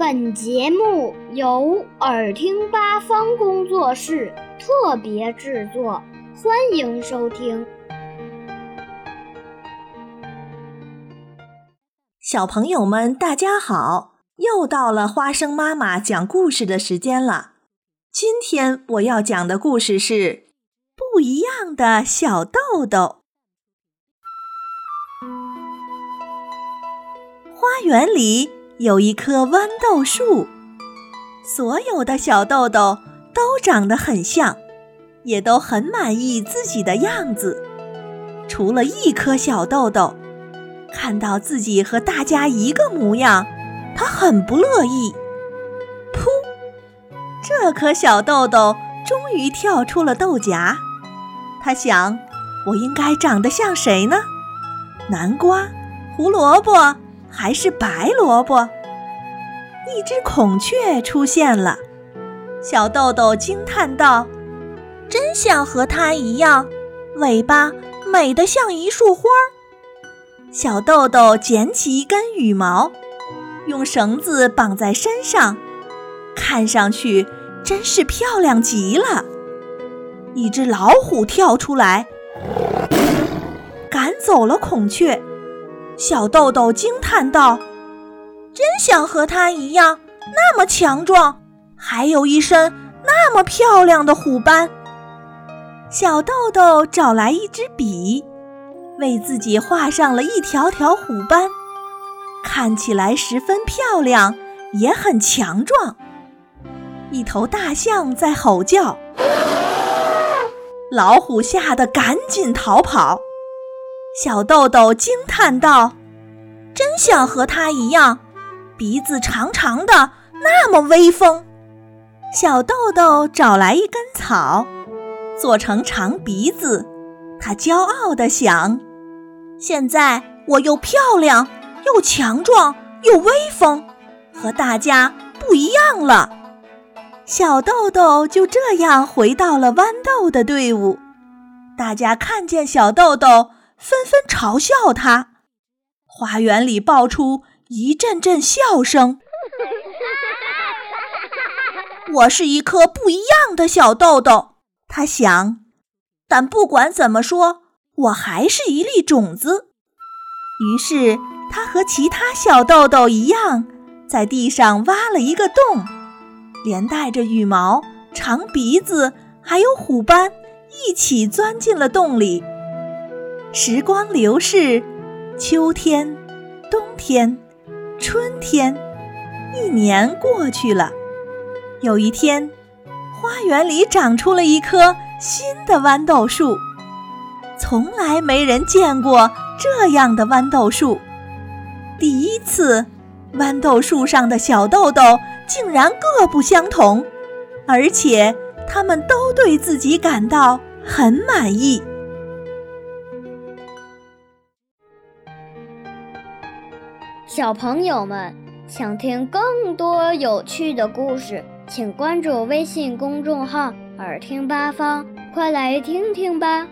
本节目由耳听八方工作室特别制作，欢迎收听。小朋友们，大家好！又到了花生妈妈讲故事的时间了。今天我要讲的故事是《不一样的小豆豆》。花园里。有一棵豌豆树，所有的小豆豆都长得很像，也都很满意自己的样子。除了一颗小豆豆，看到自己和大家一个模样，他很不乐意。噗！这颗小豆豆终于跳出了豆荚。他想：我应该长得像谁呢？南瓜、胡萝卜。还是白萝卜。一只孔雀出现了，小豆豆惊叹道：“真想和它一样，尾巴美得像一束花。”小豆豆捡起一根羽毛，用绳子绑在身上，看上去真是漂亮极了。一只老虎跳出来，赶走了孔雀。小豆豆惊叹道：“真想和它一样，那么强壮，还有一身那么漂亮的虎斑。”小豆豆找来一支笔，为自己画上了一条条虎斑，看起来十分漂亮，也很强壮。一头大象在吼叫，老虎吓得赶紧逃跑。小豆豆惊叹道：“真想和它一样，鼻子长长的，那么威风。”小豆豆找来一根草，做成长鼻子。他骄傲地想：“现在我又漂亮，又强壮，又威风，和大家不一样了。”小豆豆就这样回到了豌豆的队伍。大家看见小豆豆。纷纷嘲笑他，花园里爆出一阵阵笑声。我是一颗不一样的小豆豆，他想。但不管怎么说，我还是一粒种子。于是他和其他小豆豆一样，在地上挖了一个洞，连带着羽毛、长鼻子还有虎斑一起钻进了洞里。时光流逝，秋天、冬天、春天，一年过去了。有一天，花园里长出了一棵新的豌豆树，从来没人见过这样的豌豆树。第一次，豌豆树上的小豆豆竟然各不相同，而且它们都对自己感到很满意。小朋友们想听更多有趣的故事，请关注微信公众号“耳听八方”，快来听听吧。